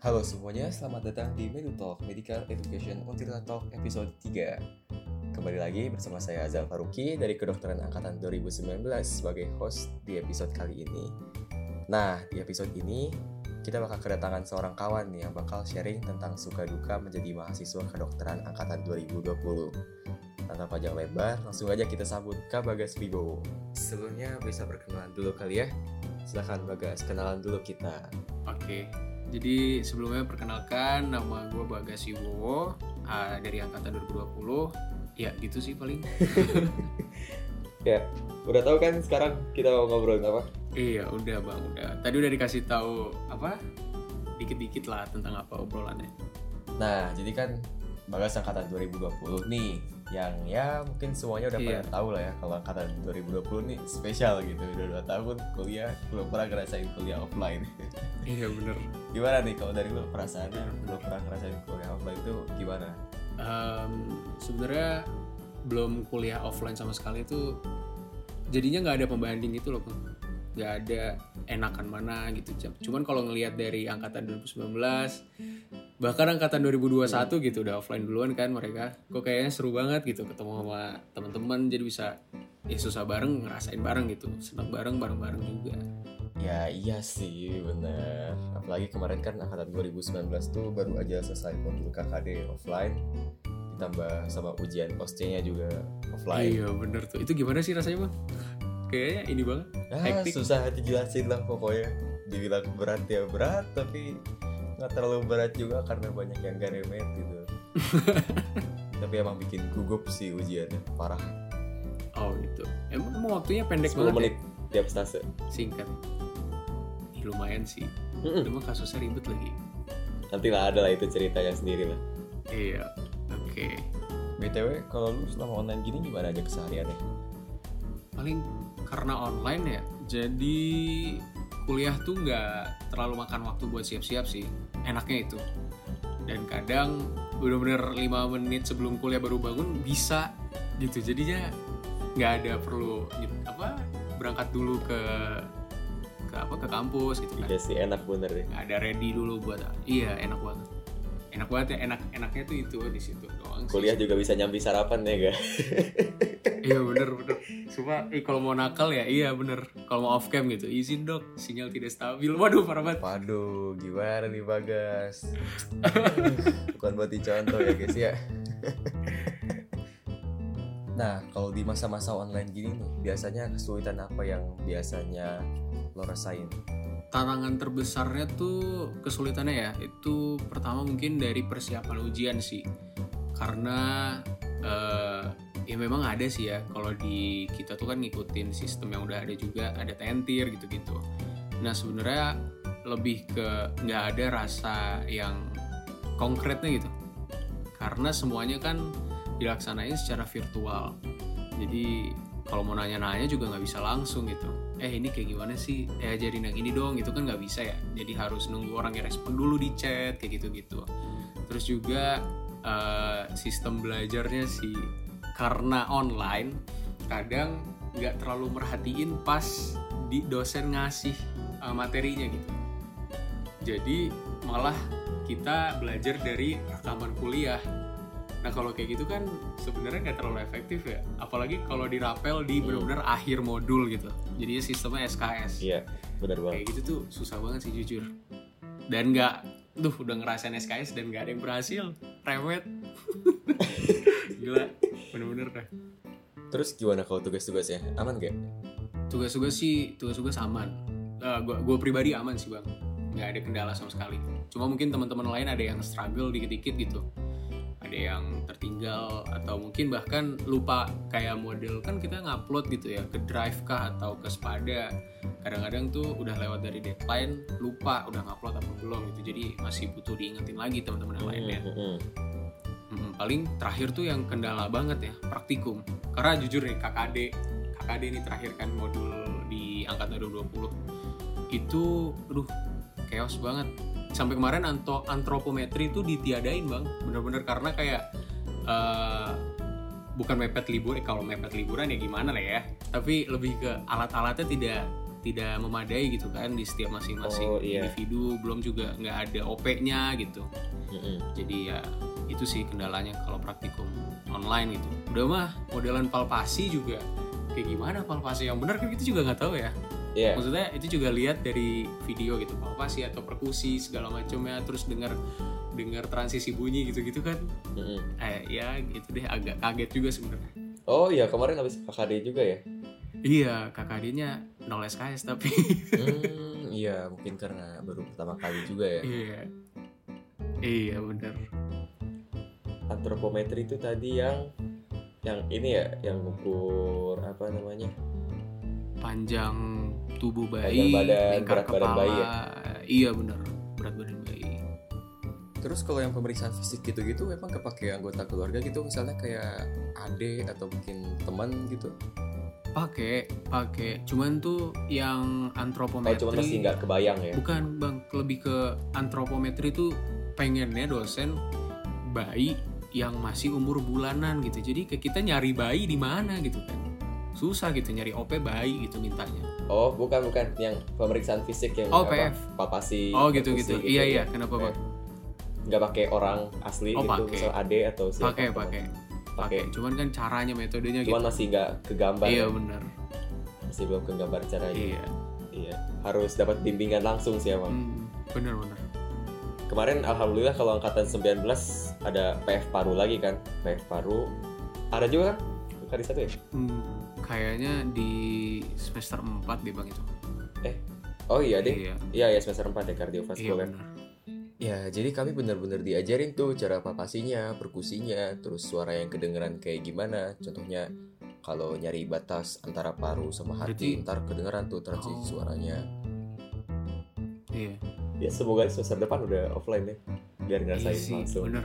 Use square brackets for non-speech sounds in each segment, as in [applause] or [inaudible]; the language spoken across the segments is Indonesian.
Halo semuanya, selamat datang di Medu Talk Medical Education Untirta Talk episode 3 Kembali lagi bersama saya Azal Faruki dari Kedokteran Angkatan 2019 sebagai host di episode kali ini Nah, di episode ini kita bakal kedatangan seorang kawan nih yang bakal sharing tentang suka duka menjadi mahasiswa kedokteran Angkatan 2020 tanpa panjang lebar, langsung aja kita sambut Kak Bagas Wibowo. Sebelumnya bisa perkenalan dulu kali ya. Silahkan Bagas, kenalan dulu kita. Oke, jadi sebelumnya perkenalkan nama gue Bagas Wibowo uh, dari angkatan 2020. Ya gitu sih paling. [laughs] ya, udah tahu kan sekarang kita mau ngobrolin apa? iya udah bang, udah. Tadi udah dikasih tahu apa? Dikit-dikit lah tentang apa obrolannya. Nah, jadi kan Bagas angkatan 2020 nih yang ya mungkin semuanya udah Iya. pada tahu lah ya kalau angkatan 2020 nih spesial gitu udah dua tahun kuliah belum pernah ngerasain kuliah offline [laughs] Iya bener. gimana nih kalau dari lu perasaannya belum pernah ngerasain kuliah offline itu gimana Em, Sebenarnya belum kuliah offline sama sekali itu jadinya nggak ada pembanding gitu loh. Nggak ada enakan mana gitu. Cuman kalau ngelihat dari angkatan 2019 bahkan angkatan 2021 gitu udah offline duluan kan mereka. Kok kayaknya seru banget gitu ketemu sama teman-teman jadi bisa ya susah bareng ngerasain bareng gitu. Senang bareng bareng-bareng juga. Ya iya sih bener. Apalagi kemarin kan angkatan 2019 tuh baru aja selesai modul KKD offline. Ditambah sama ujian OSCE-nya juga offline. Iya bener tuh. Itu gimana sih rasanya bang? Kayaknya ini banget. Ah, susah dijelasin lah pokoknya. Dibilang berat ya berat tapi nggak terlalu berat juga karena banyak yang gak remet gitu. [laughs] Tapi emang bikin gugup sih ujiannya parah. Oh gitu. Emang, emang waktunya pendek 10 banget menit tiap stase. Ya? singkat lumayan sih. Mm-mm. cuma kasusnya ribet lagi. Nanti lah ada lah itu ceritanya sendiri lah. Iya oke. Btw kalau lu selama online gini gimana aja kesehariannya? Paling karena online ya jadi kuliah tuh nggak terlalu makan waktu buat siap-siap sih enaknya itu. Dan kadang bener-bener 5 menit sebelum kuliah baru bangun bisa gitu. Jadinya nggak ada perlu nyet- apa berangkat dulu ke ke apa ke kampus gitu kan. Iya sih enak bener deh nggak ada ready dulu buat iya enak banget. Enak banget ya enak enaknya tuh itu di situ doang sih. kuliah juga bisa nyambi sarapan ya ga iya bener bener cuma eh, kalau mau nakal ya iya bener. Kalau mau off cam gitu izin dok sinyal tidak stabil. Waduh parah banget. Waduh gimana nih bagas [laughs] bukan buat dicontoh ya guys ya. [laughs] Nah kalau di masa-masa online gini nih biasanya kesulitan apa yang biasanya lo rasain? Tantangan terbesarnya tuh kesulitannya ya itu pertama mungkin dari persiapan ujian sih. Karena eh, ya memang ada sih ya. Kalau di kita tuh kan ngikutin sistem yang udah ada juga ada tentir gitu-gitu. Nah sebenarnya lebih ke nggak ada rasa yang konkretnya gitu. Karena semuanya kan dilaksanain secara virtual. Jadi kalau mau nanya-nanya juga nggak bisa langsung gitu. Eh ini kayak gimana sih? Eh ajarin yang ini dong. Itu kan nggak bisa ya. Jadi harus nunggu orang yang respon dulu di chat kayak gitu-gitu. Terus juga eh, sistem belajarnya sih karena online kadang nggak terlalu merhatiin pas di dosen ngasih eh, materinya gitu jadi malah kita belajar dari rekaman kuliah Nah kalau kayak gitu kan sebenarnya nggak terlalu efektif ya, apalagi kalau dirapel di Hmm. benar-benar akhir modul gitu. Jadinya sistemnya SKS. iya bener banget Kayak gitu tuh susah banget sih jujur. Dan nggak, tuh udah ngerasain SKS dan nggak ada yang berhasil, rewet. [laughs] Gila, bener-bener dah. terus gimana kalau tugas-tugasnya aman gak Tugas-tugas sih, tugas-tugas aman. Eh, gua, gua pribadi aman sih bang, nggak ada kendala sama sekali. Cuma mungkin teman-teman lain ada yang struggle dikit-dikit gitu. Ada yang tertinggal atau mungkin bahkan lupa kayak model kan kita ngupload gitu ya ke Drive kah atau ke Spada. Kadang-kadang tuh udah lewat dari deadline, lupa udah ngupload apa belum gitu. Jadi masih butuh diingetin lagi teman-teman yang lainnya. Mm-mm. Mm, paling terakhir tuh yang kendala banget ya praktikum. Karena jujur nih KKD KKD ini terakhir kan modul di angkatan 2020 itu aduh chaos banget. Sampai kemarin anto antropometri itu ditiadain bang. Bener-bener karena kayak eh, bukan mepet libur eh, kalau mepet liburan ya gimana lah ya. Tapi lebih ke alat-alatnya tidak tidak memadai gitu kan di setiap masing-masing Oh, iya. individu belum juga nggak ada OP-nya gitu Mm-mm. jadi ya itu sih kendalanya kalau praktikum online gitu udah mah modelan palpasi juga kayak gimana palpasi yang benar kan kita juga nggak tahu ya Iya. maksudnya itu juga lihat dari video gitu palpasi atau perkusi segala macamnya terus dengar dengar transisi bunyi gitu-gitu kan Mm-mm. eh ya gitu deh agak kaget juga sebenarnya Oh iya kemarin habis KKD juga ya. iya KKD-nya 0 SKS tapi Hmm, iya mungkin karena baru pertama kali juga ya. iya iya bener Antropometri itu tadi yang yang ini ya, yang ukur apa namanya? panjang tubuh Panjang bayi badan, lingkar berat badan kepala bayi ya? iya bener berat badan bayi Terus kalau yang pemeriksaan fisik gitu-gitu emang kepake anggota keluarga gitu misalnya kayak adik atau mungkin teman gitu. Pakai pakai cuman tuh yang Oh antropometri cuma masih nggak kebayang ya. bukan bang lebih ke antropometri itu pengennya dosen bayi yang masih umur bulanan gitu jadi ke kita nyari bayi di mana gitu kan susah gitu nyari OP bayi gitu mintanya Oh bukan bukan yang pemeriksaan fisik yang Oh, apa, PF. palpasi. oh gitu perkusi gitu iya iya ya. kenapa bang Nggak pakai orang asli Oh, gitu, pakai. misal ade atau siapa. pakai pakai Pakai. pakai cuman kan caranya metodenya gitu Cuman masih nggak kegambar. iya ya. bener Masih belum kegambar caranya. iya Iya. Harus dapat bimbingan langsung sih emang. Hmm, bener bener Kemarin alhamdulillah kalau angkatan 19 ada PF paru lagi kan. PF paru. Ada juga kan? Kali satu ya? Hmm, kayaknya di semester 4 deh bang itu Oh iya deh. iya Iya ya semester 4 ya iya kardiovaskuler. bener Ya, jadi kami benar-benar diajarin tuh cara palpasinya, perkusinya, terus suara yang kedengeran kayak gimana. Contohnya kalau nyari batas antara paru sama hati, Berarti- ntar kedengeran tuh transisi Oh. suaranya. iya Ya semoga semester depan udah offline deh, biar Iya ngerasain sih, langsung. bener.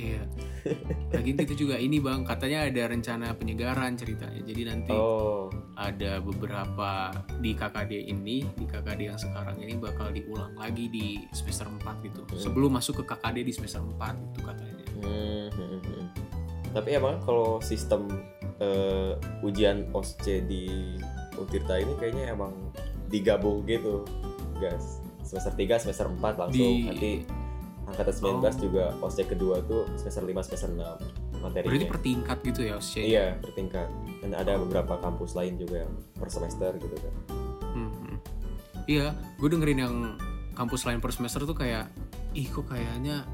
Iya. [laughs] Lagi kita juga ini bang, katanya ada rencana penyegaran ceritanya. Jadi nanti Oh, ada beberapa di KKD ini, di KKD yang sekarang ini bakal diulang lagi di semester 4 gitu. Hmm. Sebelum masuk ke KKD di semester 4 itu katanya. hmm, hmm, hmm. tapi emang kalau sistem eh, ujian OSCE di Untirta ini kayaknya emang digabung gitu, guys. Semester 3, semester 4 langsung. Di Nanti angkatan 19 Oh. juga OSCE kedua tuh semester 5 semester 6 materinya. berarti per tingkat gitu ya OSCE? Iya, bertingkat. Dan ada beberapa kampus lain juga yang per semester gitu kan. Hmm, hmm. Iya, gue dengerin yang kampus lain per semester tuh kayak, ih kok kayaknya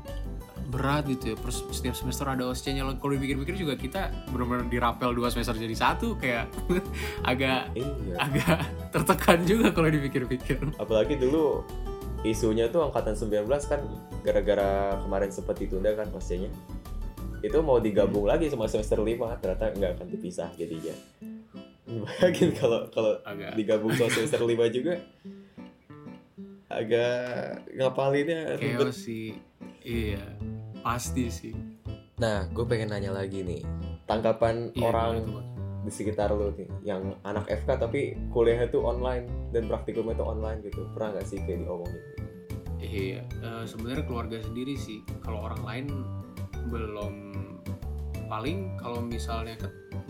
berat gitu ya. Per setiap semester ada OSCE-nya. Kalau dipikir-pikir juga kita benar-benar dirapel dua semester jadi satu kayak [laughs] agak Iya. agak tertekan juga kalau dipikir-pikir. Apalagi dulu isunya tuh angkatan 19 kan gara-gara kemarin sempat ditunda kan OSCE-nya. Itu mau digabung lagi sama semester 5 ternyata nggak akan dipisah jadinya. Bayangin kalau kalau Agak digabung sama semester 5 juga agak ngapalinnya ribet. sih. Iya, pasti sih. Nah, gue pengen nanya lagi nih. Tanggapan Iya, orang? Di sekitar lu nih yang anak FK tapi kuliahnya tuh online dan praktikumnya tuh online gitu. Pernah nggak sih kayak diomongin? Iya, eh, sebenarnya keluarga sendiri sih. Kalau orang lain belum. Paling kalau misalnya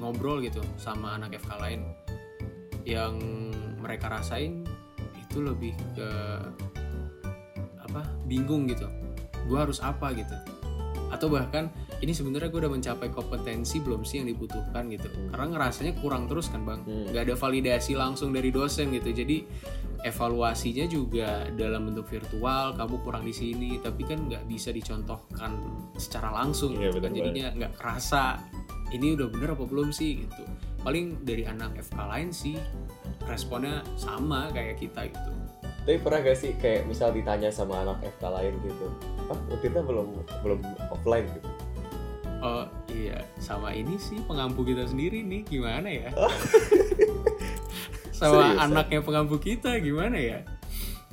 ngobrol gitu sama anak FK lain yang mereka rasain itu lebih ke apa bingung gitu. Gue harus apa gitu atau bahkan ini sebenarnya gue udah mencapai kompetensi belum sih yang dibutuhkan gitu. Hmm. karena ngerasanya kurang terus kan bang. Hmm. nggak ada validasi langsung dari dosen gitu. Jadi evaluasinya juga dalam bentuk virtual kamu kurang di sini. Tapi kan nggak bisa dicontohkan secara langsung. Iya, gitu kan. jadinya nggak kerasa ini udah bener apa belum sih? gitu. Paling dari anak FK lain sih responnya sama kayak kita gitu tapi pernah gak sih kayak misal ditanya sama anak FK lain gitu ah Utirta belum belum offline gitu? Oh iya sama ini sih pengampu kita sendiri nih gimana ya? [laughs] Sama Serius, anaknya pengampu kita gimana ya?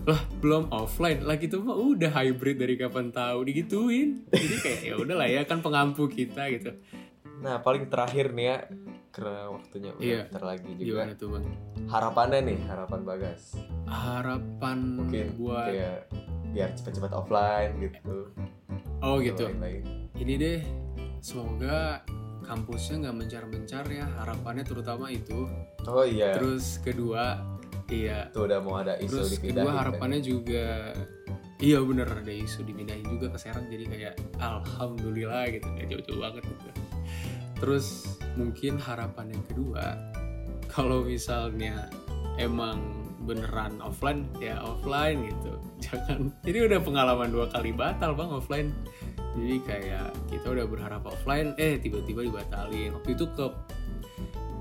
Lah belum offline. Lah gitu mah udah hybrid dari kapan tahu digituin. Jadi kayak ya udahlah ya kan pengampu kita gitu. Nah paling terakhir nih ya karena waktunya udah Iya. bentar lagi juga. Gimana tuh bang? Harapannya nih harapan Bagas harapan mungkin buat kayak biar cepat-cepat offline gitu. Oh atau gitu. lain-lain. ini deh semoga kampusnya nggak mencar-mencar ya harapannya terutama itu. Oh iya. Terus kedua iya. Tuh udah mau ada isu terus dipindahin. kedua kan. harapannya juga iya bener ada isu dipindahin juga ke Serang jadi kayak alhamdulillah gitu. Kayak jauh-jauh banget gitu terus mungkin harapan yang kedua kalau misalnya emang beneran offline ya offline gitu. [laughs] Jangan jadi udah pengalaman dua kali batal bang offline. Jadi kayak kita udah berharap offline eh tiba-tiba dibatalin. Waktu itu ke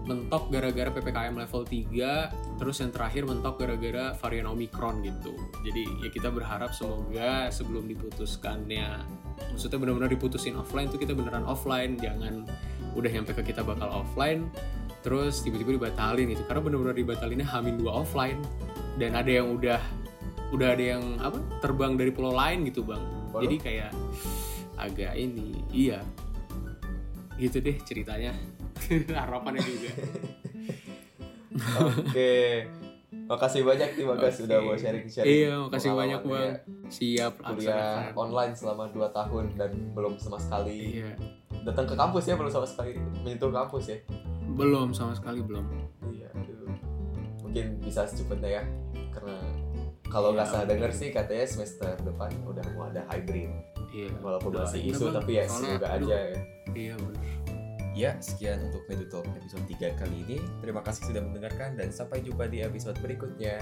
mentok gara-gara PPKM level 3 terus yang terakhir mentok gara-gara varian Omicron gitu. Jadi ya kita berharap semoga sebelum diputuskannya maksudnya benar-benar diputusin offline tuh kita beneran offline. Jangan udah nyampe ke kita bakal offline terus tiba-tiba dibatalin gitu. Karena benar-benar dibatalinnya hamin dua offline dan ada yang udah udah ada yang apa terbang dari pulau lain gitu bang. Waduh. jadi kayak agak ini iya. Gitu deh ceritanya. [laughs] Harapannya juga. Oke. Makasih banyak nih Bagas Oke. udah mau sharing-sharing. iya makasih banyak bang. Siap Kuliah online selama 2 tahun dan belum sama sekali. Iya datang ke kampus ya, belum sama sekali menyentuh kampus ya. belum sama sekali belum Iya, aduh. Mungkin bisa secepatnya ya. Karena kalau nggak Iya, salah denger amin. sih katanya semester depan udah mau ada hybrid. iya Walaupun masih Doain isu tapi ya Soalnya, semoga aduh, aja ya. iya bener Ya, sekian untuk Medu Talk episode 3 kali ini. Terima kasih sudah mendengarkan dan sampai jumpa di episode berikutnya.